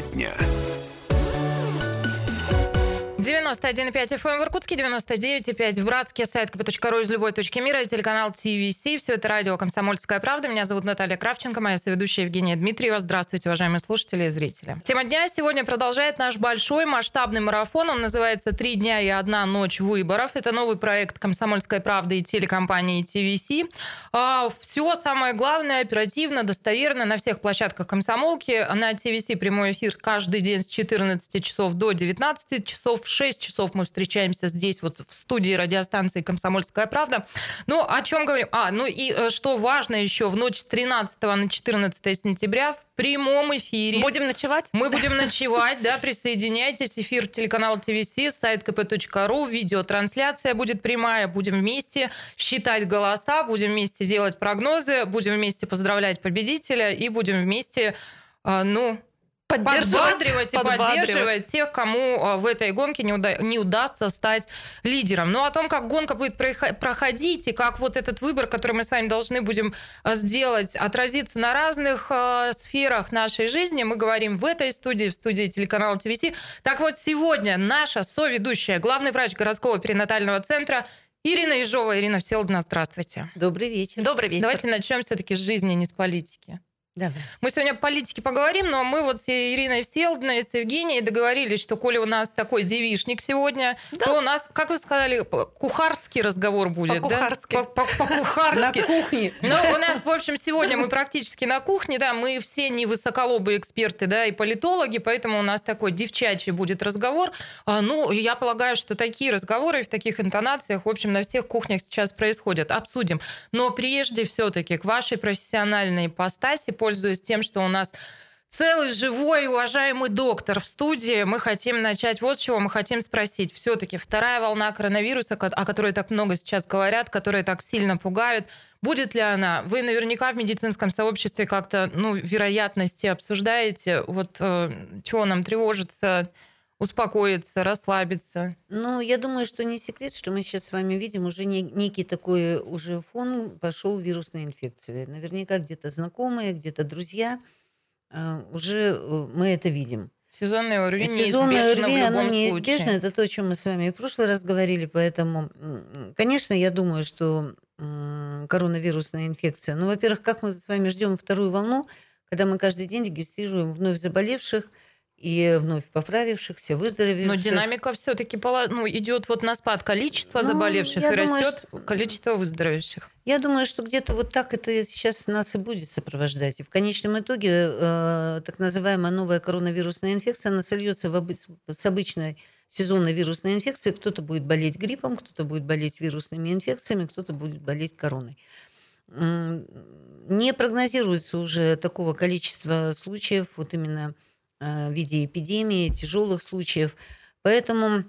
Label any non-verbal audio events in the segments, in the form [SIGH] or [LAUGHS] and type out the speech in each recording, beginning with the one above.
Тема дня. 91,5 FM в Иркутске, 99,5 в Братске, сайт kp.ru из любой точки мира, телеканал ТВС. Все это радио «Комсомольская правда». Меня зовут Наталья Кравченко, моя соведущая Евгения Дмитриева. Здравствуйте, уважаемые слушатели и зрители. Тема дня сегодня продолжает наш большой масштабный марафон. Он называется «Три дня и одна ночь выборов». Это новый проект «Комсомольская правда» и телекомпании ТВС. А, Все самое главное, оперативно, достоверно на всех площадках комсомолки. На ТВС прямой эфир каждый день с 14 часов до 19 часов 6 часов мы встречаемся здесь, вот в студии радиостанции «Комсомольская правда». Ну, о чем говорим? А, ну и э, что важно еще, в ночь с 13 на 14 сентября в прямом эфире. Будем ночевать? Мы будем ночевать, да, присоединяйтесь. Эфир телеканала ТВС, сайт kp.ru, видеотрансляция будет прямая. Будем вместе считать голоса, будем вместе делать прогнозы, будем вместе поздравлять победителя и будем вместе, э, ну, подбадривать и поддерживать тех, кому а, в этой гонке не, уда- не удастся стать лидером. Но о том, как гонка будет проходить и как вот этот выбор, который мы с вами должны будем а, сделать, отразится на разных э, сферах нашей жизни, мы говорим в этой студии, в студии телеканала ТВС. Так вот, сегодня наша соведущая, главный врач городского перинатального центра Ирина Ежова. Ирина Всеволодовна, здравствуйте. Добрый вечер. Добрый вечер. Давайте начнем все-таки с жизни, не с политики. Давай. Мы сегодня о политике поговорим, но мы вот с Ириной Всеволодной, с Евгенией договорились, что коли у нас такой девишник сегодня, да. то у нас, как вы сказали, кухарский разговор будет. По-кухарски. Да? По-кухарски. На кухне. Но у нас, в общем, сегодня мы практически на кухне, да, мы все не высоколобые эксперты, да, и политологи, поэтому у нас такой девчачий будет разговор. А, ну, я полагаю, что такие разговоры в таких интонациях, в общем, на всех кухнях сейчас происходят. Обсудим. Но прежде все-таки к вашей профессиональной ипостаси пользуясь тем, что у нас целый живой уважаемый доктор в студии. Мы хотим начать вот с чего. Мы хотим спросить. Все-таки вторая волна коронавируса, о которой так много сейчас говорят, которая так сильно пугают, будет ли она? Вы наверняка в медицинском сообществе как-то ну, вероятности обсуждаете. Вот э, чего нам тревожится? Успокоиться, расслабиться? Ну, я думаю, что не секрет, что мы сейчас с вами видим уже не, некий такой уже фон пошел вирусной инфекции. Наверняка где-то знакомые, где-то друзья, э, уже э, мы это видим. Сезонное ОРВИ Сезонное ОРВИ, оно неизбежно. Случае. Это то, о чем мы с вами в прошлый раз говорили. Поэтому, конечно, я думаю, что коронавирусная инфекция. Ну, во-первых, как мы с вами ждем вторую волну, когда мы каждый день регистрируем вновь заболевших, и вновь поправившихся, выздоровевших. Но динамика все-таки ну, идет вот на спад количества ну, заболевших и думаю, растет что... количество выздоровевших. Я думаю, что где-то вот так это сейчас нас и будет сопровождать. И в конечном итоге э, так называемая новая коронавирусная инфекция, она сольется в обы... с обычной сезонной вирусной инфекцией. Кто-то будет болеть гриппом, кто-то будет болеть вирусными инфекциями, кто-то будет болеть короной. Не прогнозируется уже такого количества случаев, вот именно в виде эпидемии, тяжелых случаев. Поэтому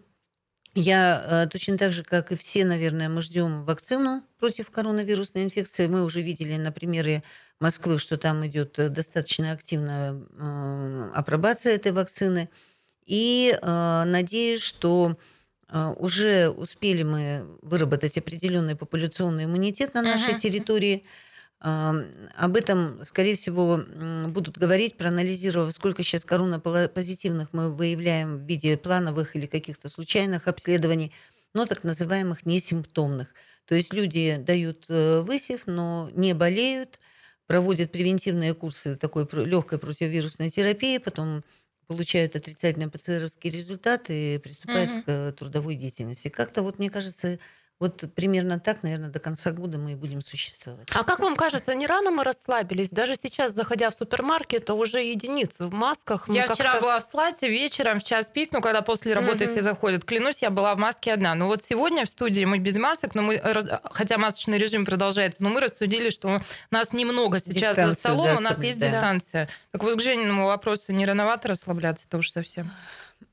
я э, точно так же, как и все, наверное, мы ждем вакцину против коронавирусной инфекции. Мы уже видели на примере Москвы, что там идет достаточно активная э, апробация этой вакцины. И надеюсь, что уже успели мы выработать определенный популяционный иммунитет на нашей uh-huh. территории. Об этом, скорее всего, будут говорить, проанализировав, сколько сейчас коронапозитивных мы выявляем в виде плановых или каких-то случайных обследований, но так называемых несимптомных. То есть люди дают э, высев, но не болеют, проводят превентивные курсы такой легкой противовирусной терапии, потом получают отрицательный ПЦРовский результат и приступают угу. к трудовой деятельности. Как-то вот, мне кажется, вот примерно так, наверное, до конца года мы и будем существовать. А как вам кажется, не рано мы расслабились? Даже сейчас, заходя в супермаркет, уже единицы в масках. Я вчера была в Слате вечером в час пик, ну, когда после работы угу. все заходят. Клянусь, я была в маске одна. Но вот сегодня в студии мы без масок, но мы, хотя масочный режим продолжается, но мы рассудили, что нас немного сейчас за столом, да, у нас есть да. дистанция. Так вот к Жениному вопросу, не рановато расслабляться-то уж совсем?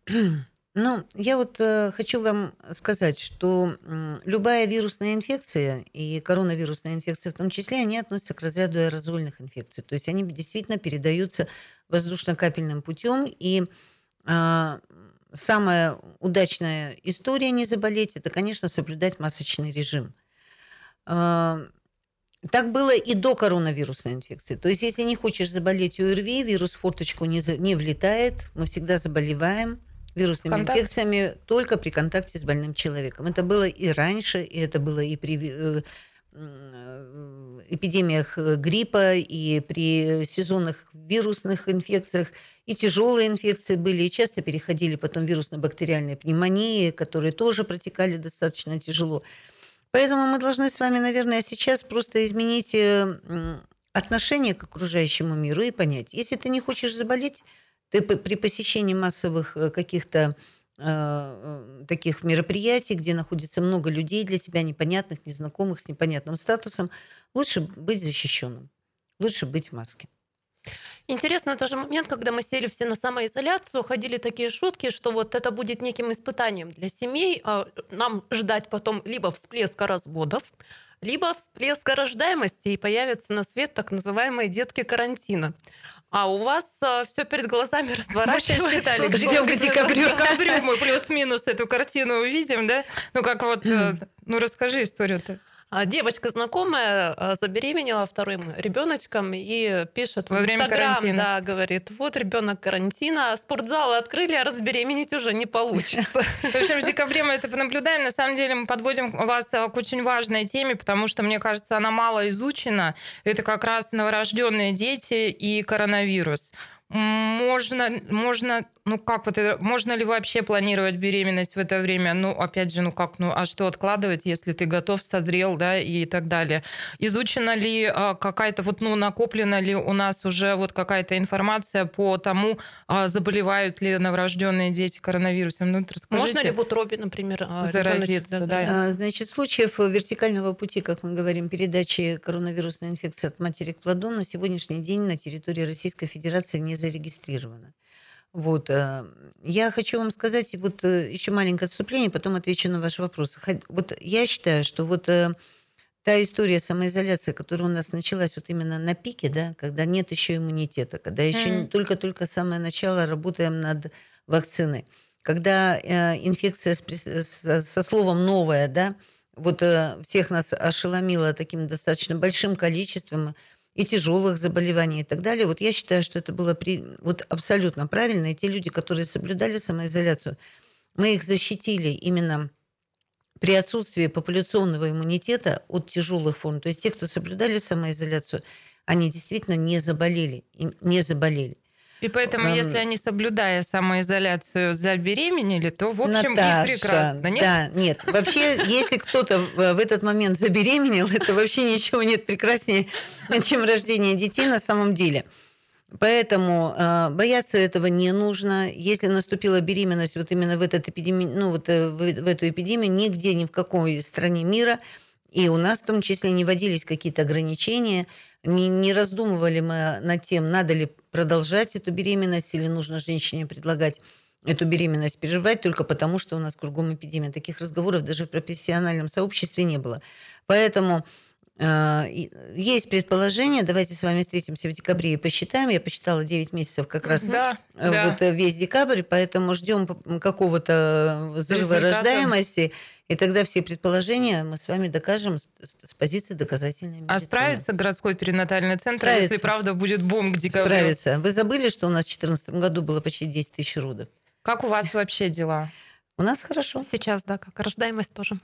[CLEARS THROAT] Ну, я вот э, хочу вам сказать, что э, любая вирусная инфекция, и коронавирусная инфекция в том числе, они относятся к разряду аэрозольных инфекций. То есть они действительно передаются воздушно-капельным путем. И э, самая удачная история не заболеть, это, конечно, соблюдать масочный режим. Э, Так было и до коронавирусной инфекции. То есть, если не хочешь заболеть ОРВИ, вирус в форточку не, за, не влетает, мы всегда заболеваем вирусными Контакт. инфекциями только при контакте с больным человеком. Это было и раньше, и это было и при э, э, эпидемиях гриппа, и при сезонных вирусных инфекциях, и тяжелые инфекции были, и часто переходили потом вирусно-бактериальные пневмонии, которые тоже протекали достаточно тяжело. Поэтому мы должны с вами, наверное, сейчас просто изменить э, отношение к окружающему миру и понять, если ты не хочешь заболеть, ты при посещении массовых э, каких-то э, таких мероприятий, где находится много людей для тебя непонятных, незнакомых, с непонятным статусом, лучше быть защищенным, лучше быть в маске. Интересно тоже момент, когда мы сели все на самоизоляцию, ходили такие шутки, что вот это будет неким испытанием для семей. А нам ждать потом либо всплеска разводов, либо всплеска рождаемости, и появятся на свет так называемые детки карантина. А у вас а, все перед глазами разворачивается. Мы считали, ждем к декабрю. декабрю мы плюс-минус эту картину увидим, да? Ну как вот, э, ну расскажи историю-то. А девочка знакомая а, забеременела вторым ребеночком и пишет во время Инстаграм, карантина. да, говорит, вот ребенок карантина, спортзалы открыли, а разбеременеть уже не получится. [LAUGHS] В общем, в декабре мы это понаблюдаем. На самом деле мы подводим вас к очень важной теме, потому что, мне кажется, она мало изучена. Это как раз новорожденные дети и коронавирус можно, можно, ну как вот это, можно ли вообще планировать беременность в это время? Ну, опять же, ну как, ну а что откладывать, если ты готов, созрел, да, и так далее. Изучена ли а, какая-то, вот, ну, накоплена ли у нас уже вот какая-то информация по тому, а, заболевают ли новорожденные дети коронавирусом? Ну, Можно ли в утробе, например, а, заразиться? Да. А, значит, случаев вертикального пути, как мы говорим, передачи коронавирусной инфекции от матери к плоду на сегодняшний день на территории Российской Федерации не зарегистрировано. Вот. Э, я хочу вам сказать вот э, еще маленькое отступление, потом отвечу на ваши вопросы. Вот я считаю, что вот э, та история самоизоляции, которая у нас началась вот именно на пике, да, когда нет еще иммунитета, когда еще mm. только-только самое начало работаем над вакциной, когда инфекция со словом новая, да, вот всех нас ошеломила таким достаточно большим количеством и тяжелых заболеваний и так далее. Вот я считаю, что это было при... вот абсолютно правильно. И те люди, которые соблюдали самоизоляцию, мы их защитили именно при отсутствии популяционного иммунитета от тяжелых форм. То есть те, кто соблюдали самоизоляцию, они действительно не заболели. Не заболели. И поэтому, если они, соблюдая самоизоляцию, забеременели, то, в общем, Наташа, и прекрасно, нет? Да, нет. Вообще, если кто-то в этот момент забеременел, [LAUGHS] это вообще ничего нет прекраснее, чем рождение детей на самом деле. Поэтому э, бояться этого не нужно. Если наступила беременность вот именно в, этот эпидеми... ну, вот, э, в, в эту эпидемию, нигде, ни в какой стране мира, и у нас в том числе не вводились какие-то ограничения, не, не раздумывали мы над тем, надо ли продолжать эту беременность или нужно женщине предлагать эту беременность переживать только потому, что у нас кругом эпидемия. Таких разговоров даже в профессиональном сообществе не было. Поэтому есть предположение, давайте с вами встретимся в декабре и посчитаем. Я посчитала 9 месяцев как раз да, э, вот да. весь декабрь, поэтому ждем какого-то взрыва рождаемости. И тогда все предположения мы с вами докажем с позиции доказательной а медицины. А справится городской перинатальный центр, справится. если правда будет бум к декабрю? Справится. Вы забыли, что у нас в 2014 году было почти 10 тысяч родов? Как у вас вообще дела? У нас хорошо. Сейчас, да, как рождаемость тоже.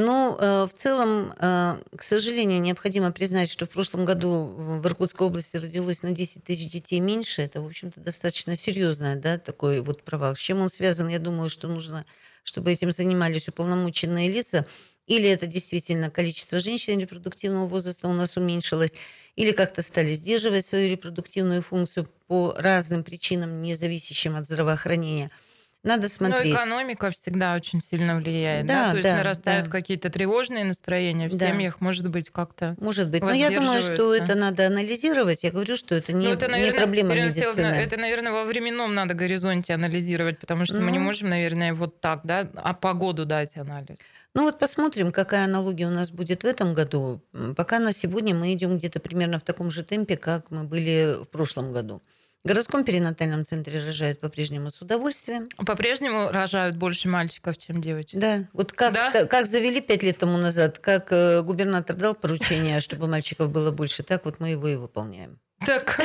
Ну, в целом, э, к сожалению, необходимо признать, что в прошлом году в Иркутской области родилось на 10 тысяч детей меньше. Это, в общем-то, достаточно серьезное, да, такой вот провал. С чем он связан? Я думаю, что нужно чтобы этим занимались уполномоченные лица, или это действительно количество женщин репродуктивного возраста у нас уменьшилось, или как-то стали сдерживать свою репродуктивную функцию по разным причинам, не зависящим от здравоохранения – надо ну, смотреть. Но экономика всегда очень сильно влияет, да? да? То да, есть нарастают да. какие-то тревожные настроения в да. семьях, может быть, как-то Может быть. Но я думаю, что это надо анализировать. Я говорю, что это не, ну, это, наверное, не проблема медицины. Это, наверное, во временном надо горизонте анализировать, потому что ну, мы не можем, наверное, вот так, да, а погоду дать анализ. Ну вот посмотрим, какая аналогия у нас будет в этом году. Пока на сегодня мы идем где-то примерно в таком же темпе, как мы были в прошлом году. В городском перинатальном центре рожают по-прежнему с удовольствием. По-прежнему рожают больше мальчиков, чем девочек? Да. Вот как, да? как, как завели пять лет тому назад, как э, губернатор дал поручение, [LAUGHS] чтобы мальчиков было больше, так вот мы его и выполняем. Так,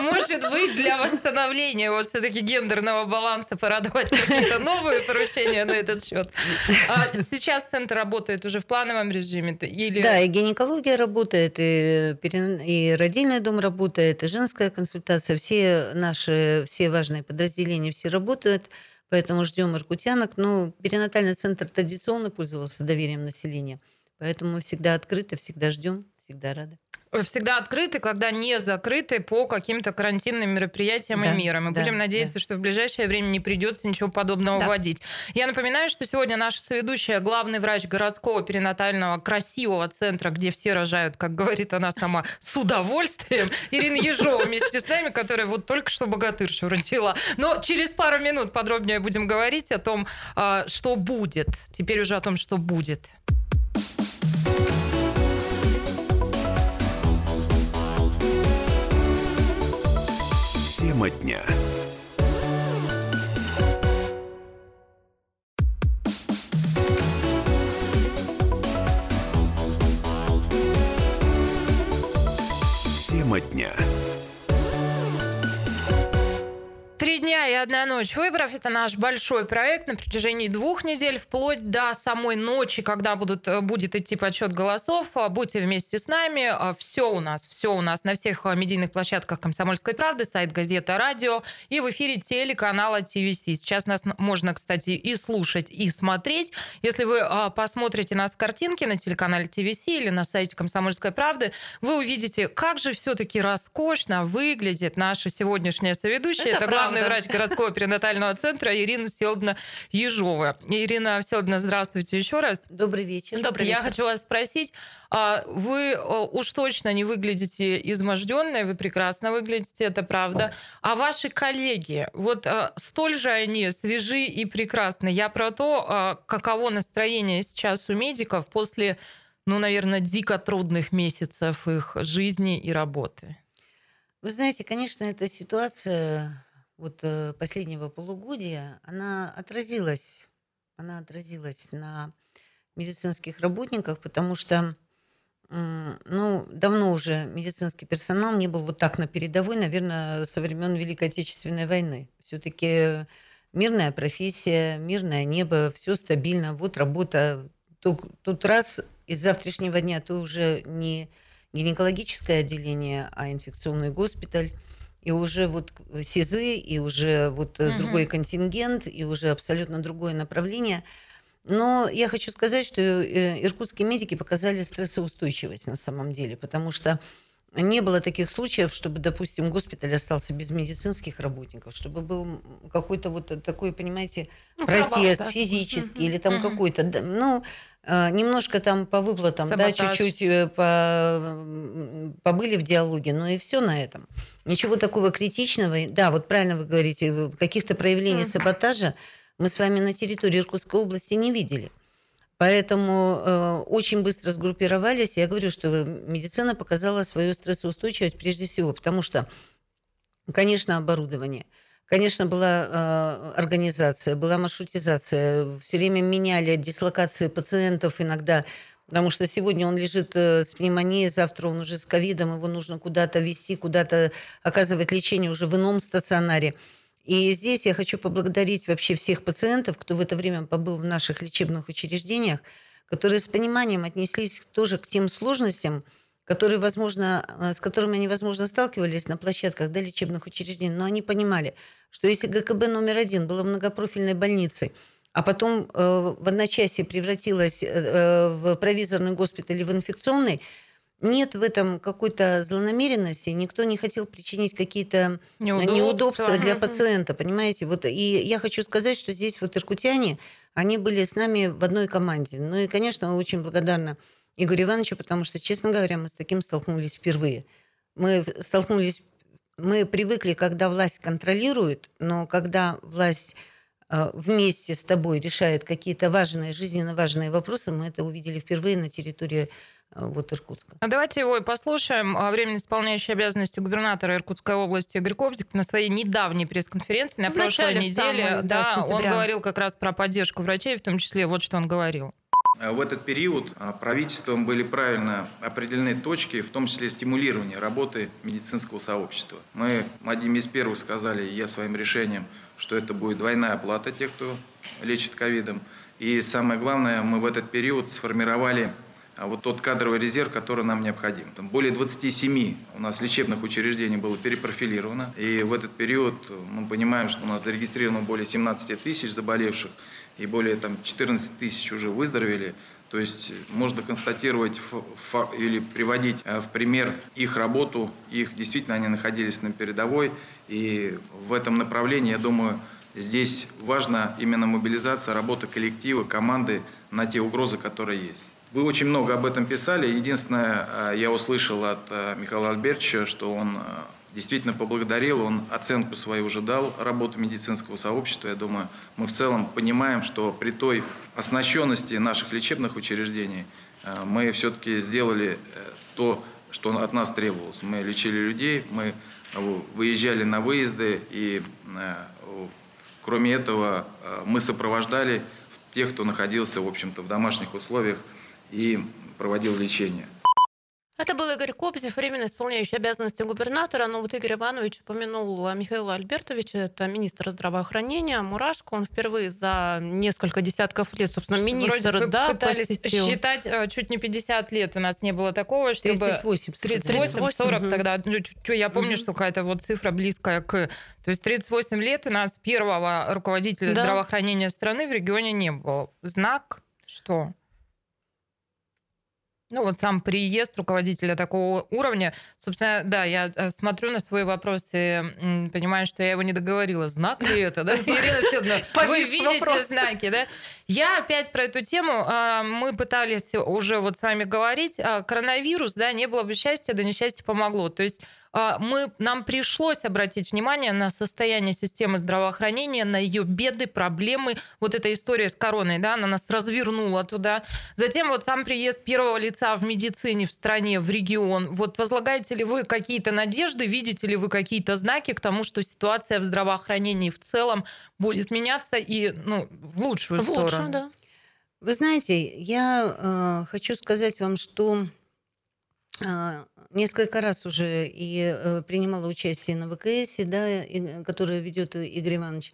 может быть, для восстановления вот все-таки гендерного баланса пора давать какие-то новые поручения на этот счет. А сейчас центр работает уже в плановом режиме? Или... Да, и гинекология работает, и, и родильный дом работает, и женская консультация. Все наши, все важные подразделения все работают. Поэтому ждем иркутянок. Ну, перинатальный центр традиционно пользовался доверием населения. Поэтому всегда открыты, всегда ждем, всегда рады всегда открыты, когда не закрыты по каким-то карантинным мероприятиям да, и мерам. Мы да, будем надеяться, да. что в ближайшее время не придется ничего подобного да. вводить. Я напоминаю, что сегодня наша соведущая, главный врач городского перинатального красивого центра, где все рожают, как говорит она сама, с удовольствием, Ирина Ежова вместе с нами, которая вот только что богатыршу родила. Но через пару минут подробнее будем говорить о том, а, что будет. Теперь уже о том, что будет. Тема дня. Тема дня. И одна ночь выборов – это наш большой проект на протяжении двух недель, вплоть до самой ночи, когда будут, э, будет идти подсчет голосов. А, будьте вместе с нами. А, все у нас, все у нас на всех медийных площадках «Комсомольской правды», сайт «Газета», радио и в эфире телеканала ТВС. Сейчас нас можно, кстати, и слушать, и смотреть. Если вы посмотрите нас в картинке на телеканале ТВС или на сайте «Комсомольской правды», вы увидите, как же все-таки роскошно выглядит наша сегодняшняя соведущая. Это, Это главный врач городского перинатального центра Ирина Селдна Ежова. Ирина Селдна, здравствуйте еще раз. Добрый вечер. Добрый Я вечер. хочу вас спросить, а вы уж точно не выглядите изможденной, вы прекрасно выглядите, это правда. А ваши коллеги, вот а, столь же они свежи и прекрасны. Я про то, а, каково настроение сейчас у медиков после, ну, наверное, дико трудных месяцев их жизни и работы. Вы знаете, конечно, эта ситуация вот э, последнего полугодия, она отразилась, она отразилась на медицинских работниках, потому что ну, давно уже медицинский персонал не был вот так на передовой, наверное, со времен Великой Отечественной войны. Все-таки мирная профессия, мирное небо, все стабильно. Вот работа. Тут, тут раз из завтрашнего дня ты уже не гинекологическое отделение, а инфекционный госпиталь и уже вот СИЗы, и уже вот угу. другой контингент, и уже абсолютно другое направление. Но я хочу сказать, что э, иркутские медики показали стрессоустойчивость на самом деле, потому что не было таких случаев, чтобы, допустим, госпиталь остался без медицинских работников, чтобы был какой-то вот такой, понимаете, ну, протест да? физический угу. или там угу. какой-то, ну, а, немножко там по выплатам, Саботаж. да, чуть-чуть э, по, побыли в диалоге, но и все на этом. Ничего такого критичного, да, вот правильно вы говорите, каких-то проявлений mm. саботажа мы с вами на территории Иркутской области не видели. Поэтому э, очень быстро сгруппировались. Я говорю, что медицина показала свою стрессоустойчивость прежде всего, потому что, конечно, оборудование – Конечно, была э, организация, была маршрутизация. Все время меняли дислокации пациентов иногда, потому что сегодня он лежит э, с пневмонией, завтра он уже с ковидом, его нужно куда-то вести, куда-то оказывать лечение уже в ином стационаре. И здесь я хочу поблагодарить вообще всех пациентов, кто в это время побыл в наших лечебных учреждениях, которые с пониманием отнеслись тоже к тем сложностям, которые, возможно, э, с которыми они, возможно, сталкивались на площадках да, лечебных учреждений, но они понимали, что если ГКБ номер один было многопрофильной больницей, а потом э, в одночасье превратилась э, э, в провизорный госпиталь или в инфекционный, нет в этом какой-то злонамеренности, никто не хотел причинить какие-то неудобства, неудобства для пациента, понимаете? Вот, и я хочу сказать, что здесь вот иркутяне, они были с нами в одной команде. Ну и, конечно, очень благодарна Игорю Ивановичу, потому что, честно говоря, мы с таким столкнулись впервые. Мы столкнулись, мы привыкли, когда власть контролирует, но когда власть э, вместе с тобой решает какие-то важные, жизненно важные вопросы. Мы это увидели впервые на территории э, вот Иркутска. А давайте его и послушаем. А, временно исполняющий обязанности губернатора Иркутской области Игорь Кобзик на своей недавней пресс-конференции на В прошлой неделе, самого, да, он говорил как раз про поддержку врачей, в том числе вот что он говорил. А В этот период а, правительством были правильно определены точки, в том числе стимулирования работы медицинского сообщества. Мы одним из первых сказали, я своим решением, что это будет двойная оплата тех, кто лечит ковидом. И самое главное, мы в этот период сформировали вот тот кадровый резерв, который нам необходим. Там более 27 у нас лечебных учреждений было перепрофилировано. И в этот период э, мы понимаем, что у нас зарегистрировано более 17 тысяч заболевших и более там, 14 тысяч уже выздоровели. То есть э, можно констатировать или приводить э, в пример их работу. Их действительно они находились на передовой. И в этом направлении, я думаю, здесь важна именно мобилизация, работа коллектива, команды на те угрозы, которые есть. Вы очень много об этом писали. Единственное, э, я услышал от э, Михаила Альбертовича, что он э, действительно поблагодарил, он оценку свою уже дал работу медицинского сообщества. Я думаю, мы в целом понимаем, что при той оснащенности наших лечебных учреждений мы все-таки сделали то, что от нас требовалось. Мы лечили людей, мы выезжали на выезды, и кроме этого мы сопровождали тех, кто находился, в общем-то, в домашних условиях и проводил лечение. Это был Игорь Кобзев, временно исполняющий обязанности губернатора. Но вот Игорь Иванович упомянул Михаила Альбертовича, это министр здравоохранения, Мурашко. Он впервые за несколько десятков лет, собственно, министр, Вроде да, пытались посетил. считать э, чуть не 50 лет у нас не было такого, чтобы... 38. сказали. 38, 40 Мгм. тогда. Ну, я помню, Мгм. что какая-то вот цифра близкая к... То есть 38 лет у нас первого руководителя Да. здравоохранения страны в регионе не было. Знак что? Ну, вот сам приезд руководителя такого уровня. Собственно, да, я э, смотрю на свой вопрос и понимаю, что я его не договорила. Знак ли это, да? [LAUGHS] Ирина Всеволодовна, вы видите знаки, да? Я опять про эту тему. а, Мы пытались уже вот с вами говорить. А, Коронавирус, да, не было бы счастья, да несчастье помогло. То есть мы, нам пришлось обратить внимание на состояние системы здравоохранения, на ее беды, проблемы. Вот эта история с короной, да, она нас развернула туда. Затем вот сам приезд первого лица в медицине в стране, в регион. Вот возлагаете ли вы какие-то надежды, видите ли вы какие-то знаки к тому, что ситуация в здравоохранении в целом будет меняться и ну, в лучшую В сторону? лучшую, да. Вы знаете, я э, хочу сказать вам, что несколько раз уже и э, принимала участие на ВКС, да, и, ведет Игорь Иванович.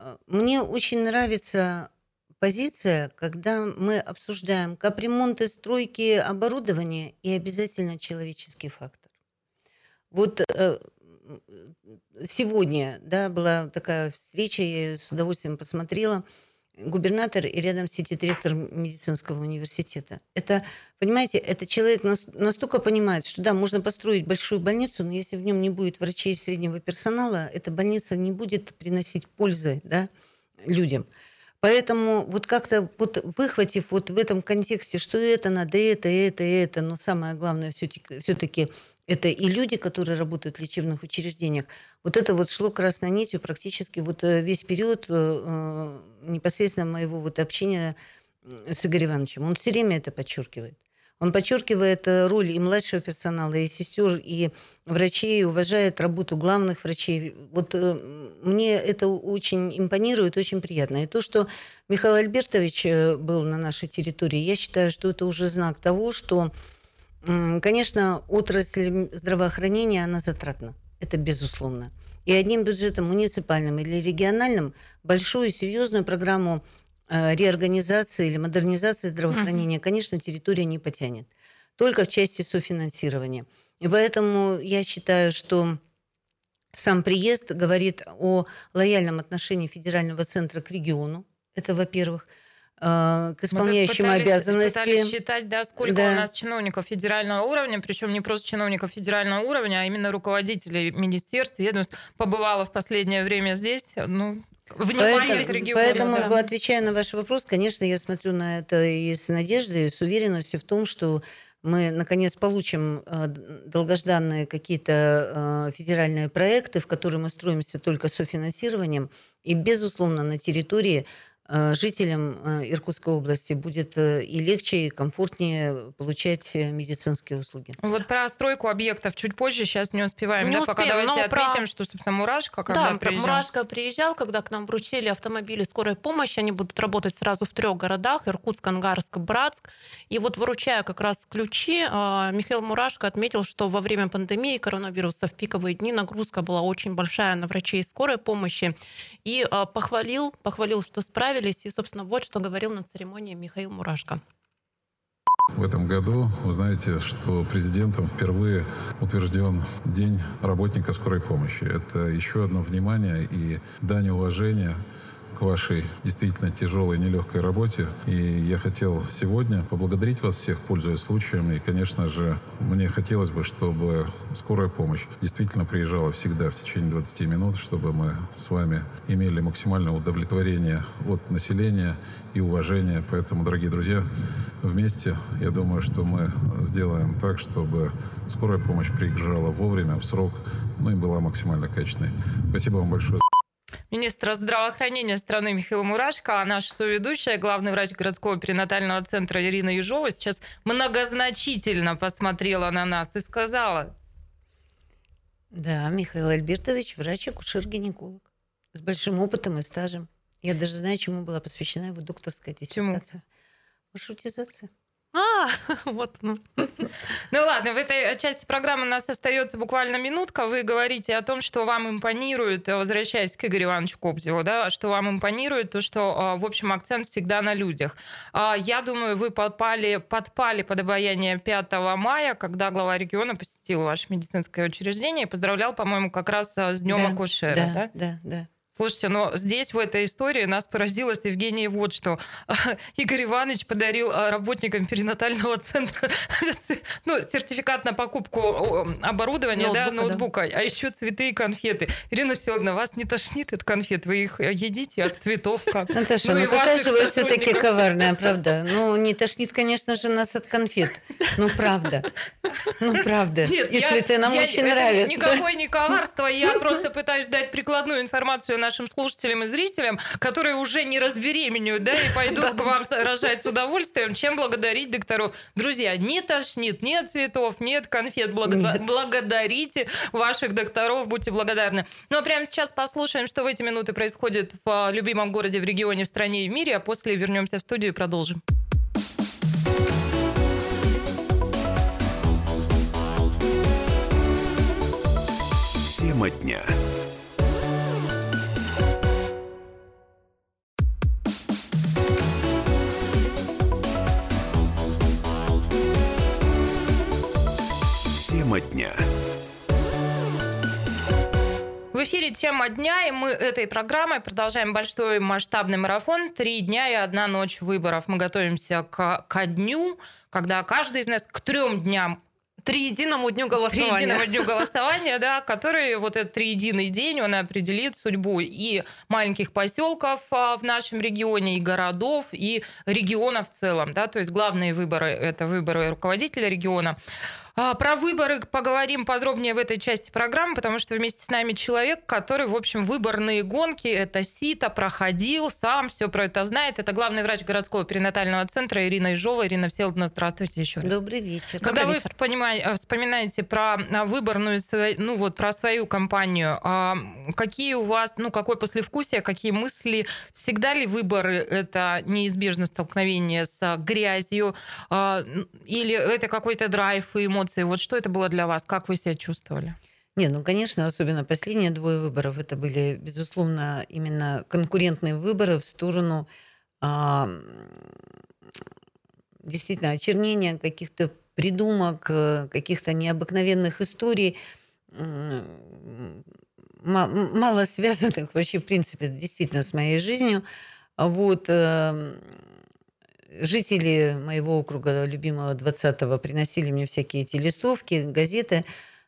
Э, Мне очень нравится позиция, когда мы обсуждаем капремонты, стройки, оборудование и обязательно человеческий фактор. Вот э, сегодня да, была такая встреча, я с удовольствием посмотрела губернатор и рядом сидит директор медицинского университета. Это, понимаете, это человек нас- настолько понимает, что да, можно построить большую больницу, но если в нем не будет врачей среднего персонала, эта больница не будет приносить пользы да, людям. Поэтому вот как-то вот выхватив вот в этом контексте, что это надо, это, это, это, но самое главное все-таки это и люди, которые работают в лечебных учреждениях. Вот это вот шло красной нитью практически вот э, весь период э, э, непосредственно моего вот общения с Игорем Ивановичем. Он все время это подчеркивает. Он подчеркивает роль и младшего персонала, и сестер, и врачей, уважает работу главных врачей. Вот мне это очень импонирует, очень приятно. И то, что Михаил Альбертович был на нашей территории, я считаю, что это уже знак того, что, конечно, отрасль здравоохранения, она затратна. Это безусловно. И одним бюджетом муниципальным или региональным большую серьезную программу э, реорганизации или модернизации здравоохранения, конечно, территория не потянет. Только в части софинансирования. И поэтому я считаю, что сам приезд говорит о лояльном отношении федерального центра к региону. Это, во-первых, э, к Мы исполняющим пытались- обязанности. Пытались считать, да, сколько Да. у нас чиновников федерального уровня, причем не просто чиновников федерального уровня, а именно руководителей министерств, ведомств, побывала в последнее время здесь. Ну, внимание Поэтому, к региону. поэтому, да. отвечая на ваш вопрос, конечно, я смотрю на это и с надеждой, и с уверенностью в том, что мы наконец получим э, долгожданные какие-то э, федеральные проекты, в которые мы строимся только софинансированием, и, безусловно, на территории жителям э, Иркутской области будет э, и легче, и комфортнее получать медицинские услуги. Вот про стройку объектов чуть позже, сейчас не успеваем. Не да, успеем, пока давайте отметим, про... что, собственно, Мурашка, когда да, приезжал. Мурашка приезжал, когда к нам вручили автомобили скорой помощи, они будут работать сразу в трех городах, Иркутск, Ангарск, Братск. И вот вручая как раз ключи, Михаил Мурашко отметил, что во время пандемии коронавируса в пиковые дни нагрузка была очень большая на врачей скорой помощи. И похвалил, похвалил, что справились справились. И, собственно, вот что говорил на церемонии Михаил Мурашко. В этом году вы знаете, что президентом впервые утвержден День работника скорой помощи. Это еще одно внимание и дань уважения к вашей действительно тяжелой, нелегкой работе. И я хотел сегодня поблагодарить вас всех, пользуясь случаем. И, конечно же, мне хотелось бы, чтобы скорая помощь действительно приезжала всегда в течение 20 минут, чтобы мы с вами имели максимальное удовлетворение от населения и уважение. Поэтому, дорогие друзья, вместе, я думаю, что мы сделаем так, чтобы скорая помощь приезжала вовремя, в срок, ну и была максимально качественной. Спасибо вам большое министра здравоохранения страны Михаил Мурашко, а наша соведущая, главный врач городского перинатального центра Ирина Ежова сейчас многозначительно посмотрела на нас и сказала. Да, Михаил Альбертович, врач-акушер-гинеколог с большим опытом и стажем. Я даже знаю, чему была посвящена его докторская диссертация. Чему? Маршрутизация. А, [LAUGHS] вот. Ну. ну ладно, в этой части программы у нас остается буквально минутка. Вы говорите о том, что вам импонирует, возвращаясь к Игорю Ивановичу Кобзеву, да, что вам импонирует то, что, а, в общем, акцент всегда на людях. А, я думаю, вы подпали, подпали под обаяние 5 мая, когда глава региона посетил ваше медицинское учреждение и поздравлял, по-моему, как раз с Днем да, акушера. Да, да, да. да. Слушайте, но здесь, в этой истории, нас поразило с Евгенией вот что. [LAUGHS] Игорь Иванович подарил а, работникам перинатального центра [LAUGHS] ну, сертификат на покупку оборудования, ноутбука, да, ноутбука, да. а еще цветы и конфеты. Ирина Всеволодовна, вас не тошнит от конфет? Вы их э, едите от цветов как? Наташа, ну, ну какая же вы все-таки коварная, правда? Ну, не тошнит, конечно же, нас от конфет. Ну, правда. Ну, правда. Нет, и я, цветы нам я, очень нравятся. Никакое не коварство, я просто пытаюсь дать прикладную информацию на нашим слушателям и зрителям, которые уже не разбеременеют, да, и [LAUGHS] пойдут к вам рожать с удовольствием, чем благодарить докторов. Друзья, не тошнит, нет цветов, нет конфет. Благо- Благодарите ваших докторов, будьте благодарны. Ну а прямо сейчас послушаем, что в эти минуты происходит в а, любимом городе, в регионе, в стране и в мире, а после вернемся в студию и продолжим. Тема дня. Дня. В эфире «Тема дня», и мы этой программой продолжаем большой масштабный марафон «Три дня и одна ночь выборов». Мы готовимся к, ко дню, когда каждый из нас к трем дням Триединому дню голосования. Триединому дню [LAUGHS] голосования, да, который вот этот триединый день, он определит судьбу и маленьких поселков а, в нашем регионе, и городов, и региона в целом, да, то есть главные выборы – это выборы руководителя региона. А, про выборы поговорим подробнее в этой части программы, потому что вместе с нами человек, который, в общем, выборные гонки, это СИТа, проходил, сам все про это знает. Это главный врач городского перинатального центра Ирина Ижова. Ирина Всеволодовна, здравствуйте еще раз. Добрый вечер. Когда Добрый вы вечер. вспоминаете про а, выборную, ну вот, про свою компанию, а, какие у вас, ну, какое послевкусие, какие мысли? Всегда ли выборы – это неизбежно столкновение с грязью? Или это какой-то драйв и эмоции? Эмоции. Вот что это было для вас? Как вы себя чувствовали? Не, ну, конечно, особенно последние двое выборов, это были, безусловно, именно конкурентные выборы в сторону а, действительно очернения каких-то придумок, каких-то необыкновенных историй, мало связанных вообще, в принципе, действительно с моей жизнью. Вот, эм, жители моего округа любимого 20-го приносили мне всякие эти листовки, газеты.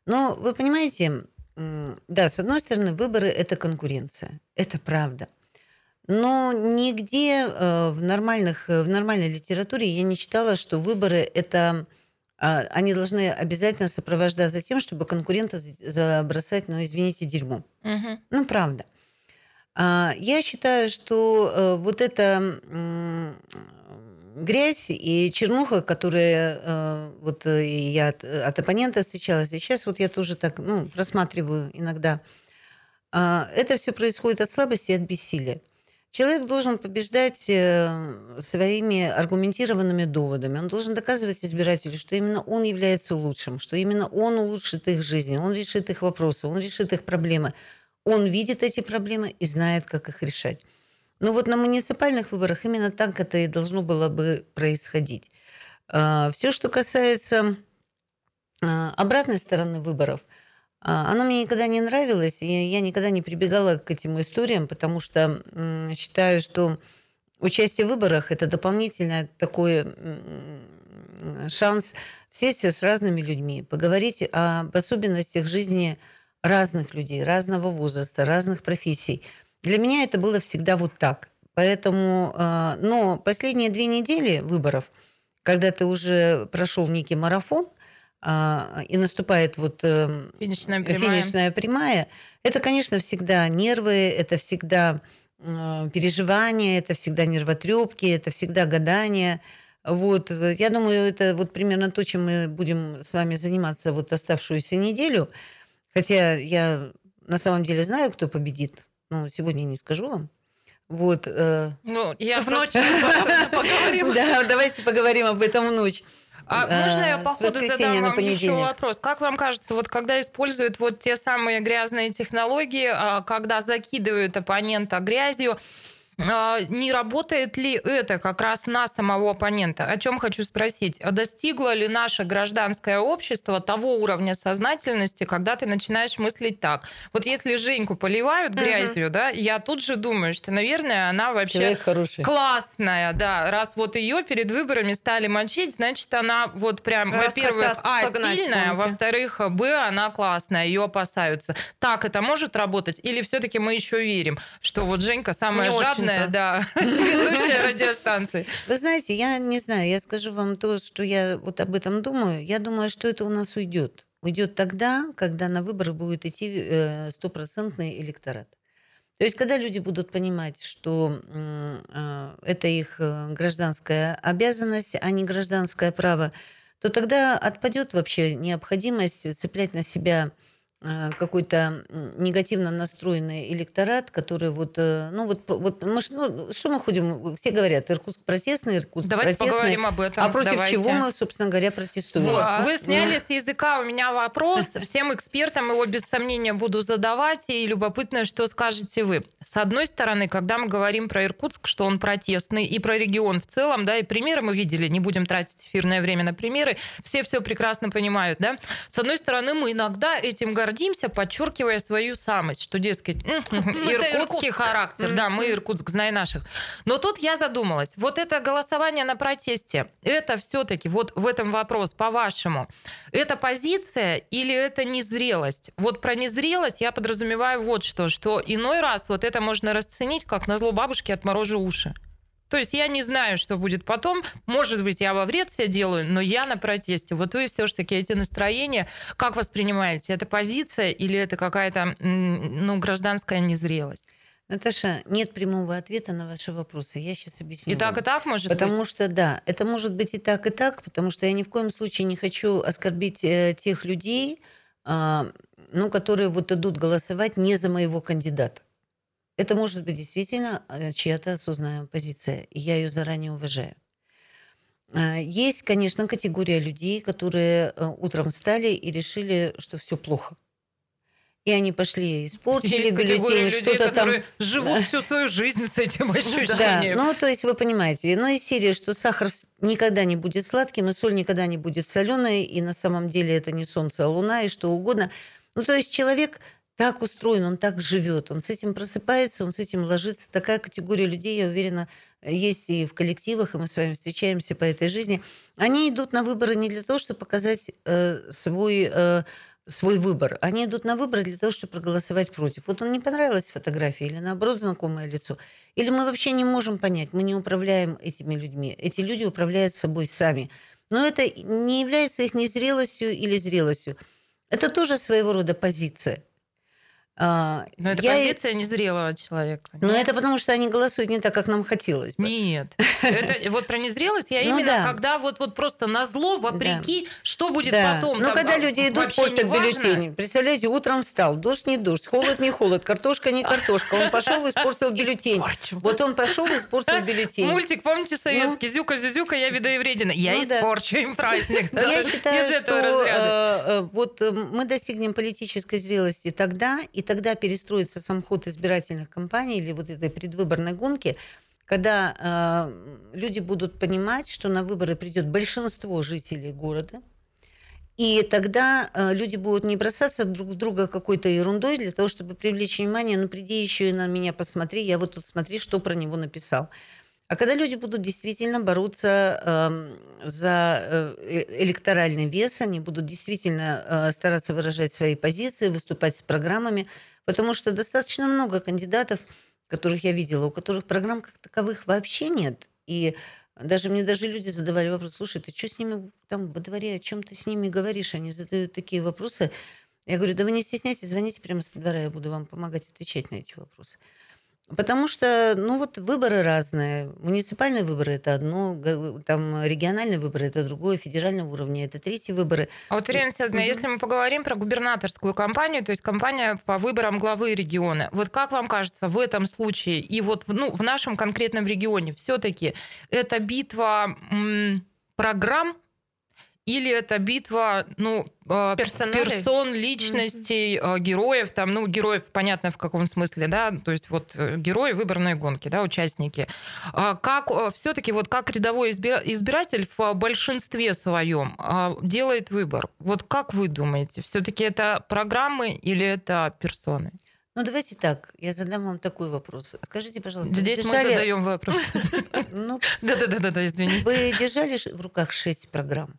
Но вы понимаете, да, с одной стороны, выборы – это конкуренция. Это правда. Но нигде э, в, нормальных, в нормальной литературе я не читала, что выборы – это а, они должны обязательно сопровождать за тем, чтобы конкурента забросать, ну, извините, дерьмо. Мгм. Ну, правда. А, Я считаю, что э, вот эта м, грязь и чернуха, которая э, вот э, я от, от оппонента встречалась, и сейчас вот я тоже так ну, рассматриваю иногда, а, это все происходит от слабости и от бессилия. Человек должен побеждать э, своими аргументированными доводами. Он должен доказывать избирателю, что именно он является лучшим, что именно он улучшит их жизнь, он решит их вопросы, он решит их проблемы. Он видит эти проблемы и знает, как их решать. Но вот на муниципальных выборах именно так это и должно было бы происходить. Все, что касается а, обратной стороны выборов, а, оно мне никогда не нравилось, и я никогда не прибегала к этим историям, потому что считаю, что участие в выборах – это дополнительный такой шанс встретиться с разными людьми, поговорить об особенностях жизни разных людей, разного возраста, разных профессий. Для меня это было всегда вот так. Поэтому, э, но последние две недели выборов, когда ты уже прошел некий марафон, а, и наступает вот э, Финишная прямая. финишная прямая, это, конечно, всегда нервы, это всегда э, переживания, это всегда нервотрепки, это всегда гадания. Вот, э, я думаю, это вот примерно то, чем мы будем с вами заниматься вот оставшуюся неделю. Хотя я на самом деле знаю, кто победит. Но сегодня не скажу вам. Вот. э, Ну, я [LAUGHS] В ночь [LAUGHS] поговорим. [LAUGHS] Да, давайте поговорим об этом в ночь. А э, можно я по ходу задам вам еще вопрос? Как вам кажется, вот когда используют вот те самые грязные технологии, а, когда закидывают оппонента грязью, не работает ли это как раз на самого оппонента? О чем хочу спросить. А Достигло ли наше гражданское общество того уровня сознательности, когда ты начинаешь мыслить так? Вот если Женьку поливают грязью, да, я тут же думаю, что, наверное, она вообще. Классная, да. Раз вот ее перед выборами стали мочить, значит, она вот прям, во-первых, а, сильная, во-вторых, б, она классная, ее опасаются. Так это может работать? Или все-таки мы еще верим, что вот Женька самая жадная, очень-то. да, [LAUGHS] ведущая радиостанции? Вы знаете, я не знаю, я скажу вам то, что я вот об этом думаю. Я думаю, что это у нас уйдет. Уйдет тогда, когда на выборы будет идти э, стопроцентный электорат. То есть, когда люди будут понимать, что э, это их э, гражданская обязанность, а не гражданское право, то тогда отпадет вообще необходимость цеплять на себя какой-то м, негативно настроенный электорат, который вот, э, ну вот, вот мы, ну, что мы ходим, все говорят, Иркутск протестный, Иркутск Давайте протестный. поговорим об этом. А против Давайте. чего мы, собственно говоря, протестуем? Вот. Да. Вы сняли с языка у меня вопрос. Всем экспертам его без сомнения буду задавать. И любопытно, что скажете вы. С одной стороны, когда мы говорим про Иркутск, что он протестный, и про регион в целом, да, и примеры мы видели, не будем тратить эфирное время на примеры, все все прекрасно понимают, да. С одной стороны, мы иногда этим гордимся, подчеркивая свою самость, что, дескать, «М, [LAUGHS] Мы-то [LAUGHS] иркутский Иркутск». характер, да, мы Иркутск, знай наших. Но тут я задумалась, вот это голосование на протесте, это все-таки вот в этом вопрос, по-вашему, это позиция или это незрелость? Вот про незрелость я подразумеваю вот что, что иной раз вот это можно расценить как на зло бабушки отморожу уши. То есть я не знаю, что будет потом. Может быть, я во вред себя делаю, но я на протесте. Вот вы все-таки эти настроения, как воспринимаете? Это позиция или это какая-то ну, гражданская незрелость? Наташа, нет прямого ответа на ваши вопросы. Я сейчас объясню. И так, вам. и так может Потому быть? что, да, это может быть и так, и так, потому что я ни в коем случае не хочу оскорбить э, тех людей, а, ну, которые вот идут голосовать не за моего кандидата. Это может быть действительно э, чья-то осознанная позиция, и я ее заранее уважаю. А, Есть, конечно, категория людей, которые э, утром встали и решили, что все плохо. И они пошли испортили людей, что-то там живут всю свою жизнь с этим да, ощущением. ну то есть вы понимаете, ну из серии, что сахар никогда не будет сладким, и соль никогда не будет соленой, и на самом деле это не солнце, а луна, и что угодно. Ну то есть человек так устроен, он так живет, он с этим просыпается, он с этим ложится. Такая категория людей, я уверена, есть и в коллективах, и мы с вами встречаемся по этой жизни. Они идут на выборы не для того, чтобы показать э, свой э, свой выбор. Они идут на выборы для того, чтобы проголосовать против. Вот он не понравилась фотография или наоборот знакомое лицо. Или мы вообще не можем понять, мы не управляем этими людьми. Эти люди управляют собой сами. Но это не является их незрелостью или зрелостью. Это тоже своего рода позиция. А, но это я... позиция незрелого человека. Но нет? это потому, что они голосуют не так, как нам хотелось бы. Нет. [LAUGHS] Это вот про незрелость я ну именно, когда вот, вот просто на зло, вопреки, что будет потом. Ну, когда люди идут, портят бюллетень. Представляете, утром встал, дождь не дождь, холод не холод, картошка не картошка. Он пошел и испортил [LAUGHS] бюллетень. Вот он пошел и испортил [LAUGHS] бюллетень. Мультик, помните, советский? Ну. Зюка, Зюзюка, я видоевредина. Я ну испорчу им праздник. Я считаю, что э, э, вот э, мы достигнем политической зрелости тогда, и тогда перестроится сам ход избирательных кампаний или вот этой предвыборной гонки, когда э, люди будут понимать, что на выборы придет большинство жителей города, и тогда э, люди будут не бросаться друг в друга какой-то ерундой для того, чтобы привлечь внимание, ну приди еще и на меня посмотри, я вот тут смотри, что про него написал. А когда люди будут действительно бороться э, за э, электоральный вес, они будут действительно э, стараться выражать свои позиции, выступать с программами, потому что достаточно много кандидатов, которых я видела, у которых программ как таковых вообще нет. И даже мне даже люди задавали вопрос, слушай, ты что с ними там во дворе, о чем ты с ними говоришь? Они задают такие вопросы. Я говорю, да вы не стесняйтесь, звоните прямо со двора, я буду вам помогать отвечать на эти вопросы. Потому что, ну вот выборы разные. Муниципальные выборы это одно, там региональные выборы это другое, федерального уровня это третьи выборы. А вот, Ирина Александровна, если мы поговорим про губернаторскую кампанию, то есть кампания по выборам главы региона, вот как вам кажется в этом случае и вот ну, в нашем конкретном регионе все-таки это битва м, программ или это битва, ну, а, Персонали? персон, личностей, mm-hmm. героев, там, ну, героев, понятно, в каком смысле, да, то есть вот э, герои выборной гонки, да, участники. А как э, все-таки вот как рядовой избиратель в большинстве своем делает выбор? Вот как вы думаете, все-таки это программы или это персоны? Ну, давайте так, я задам вам такой вопрос. Скажите, пожалуйста, Здесь держали... мы задаем вопрос. [LAUGHS] Ну, Да-да-да, извините. Вы держали в руках шесть программ?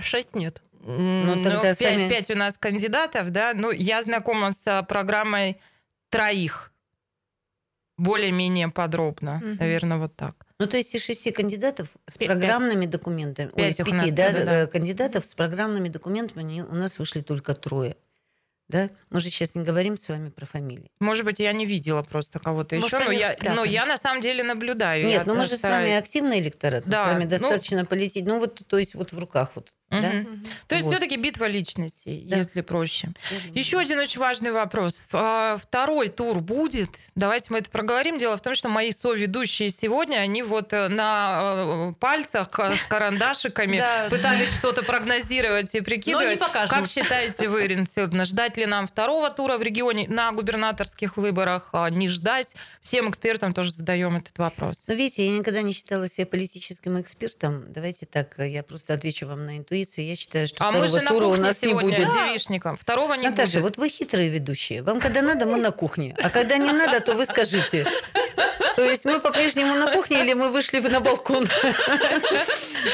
Шесть нет. Ну, тогда ну, 5, сами... 5 у нас кандидатов, да. Ну, я знакома с а, программой троих более-менее подробно, угу. наверное, вот так. Ну, то есть из шести кандидатов с программными документами, ой, из пяти да, да, да. кандидатов с программными документами у нас вышли только трое. Да? Мы же сейчас не говорим с вами про фамилии. Может быть, я не видела просто кого-то еще, но я, но я на самом деле наблюдаю. Нет, но мы же стараюсь... с вами активный электорат, да, мы с вами ну достаточно ну... полететь. Ну вот, то есть вот в руках вот Угу. Да? То есть вот. все-таки битва личностей, да. если проще. Угу. Еще один очень важный вопрос. А, второй тур будет. Давайте мы это проговорим. Дело в том, что мои соведущие сегодня, они вот э, на э, пальцах с карандашиками пытались что-то прогнозировать и прикидывать. Как считаете вы, Ирина Силовна, ждать ли нам второго тура в регионе на губернаторских выборах, а не ждать? Всем экспертам тоже задаем этот вопрос. Ну, видите, я никогда не считала себя политическим экспертом. Давайте так, я просто отвечу вам на интуицию позиции. Я считаю, что а мы же тура у нас не будет. девишником. Второго не Наташа, будет. вот вы хитрые ведущие. Вам когда надо, мы на кухне. А когда не надо, то вы скажите. То есть мы по-прежнему на кухне или мы вышли на балкон?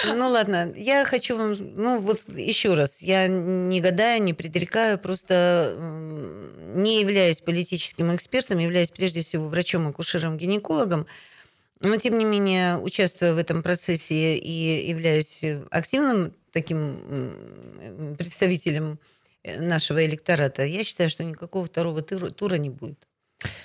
Ну ладно, я хочу вам, ну вот еще раз, я не гадаю, не предрекаю, просто не являюсь политическим экспертом, являюсь прежде всего врачом-акушером-гинекологом, но, тем не менее, участвуя в этом процессе и являясь активным таким представителем э, нашего электората, я считаю, что никакого второго тура не будет.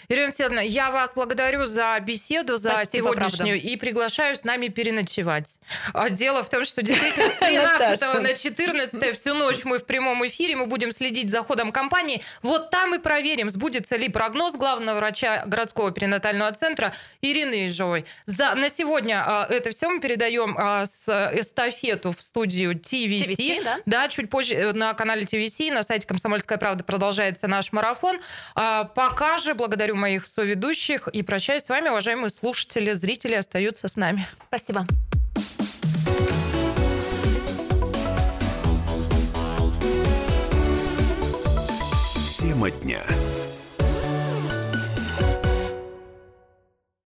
Ирина Алексеевна, я вас благодарю за беседу, за Спасибо, сегодняшнюю правда. и приглашаю с нами переночевать. А дело в том, что действительно [LAUGHS] с 13 на 14 всю ночь мы в прямом эфире, мы будем следить за ходом кампании. Вот там и проверим, сбудется ли прогноз главного врача городского перинатального центра Ирины Ежовой. За, на сегодня а, это все мы передаем а, с эстафету в студию TVC. TVC да? да, чуть позже э, на канале TVC, на сайте «Комсомольская правда» продолжается наш марафон. А, пока же благодарю моих соведущих и прощаюсь с вами, уважаемые слушатели, зрители остаются с нами. Спасибо. Тема дня.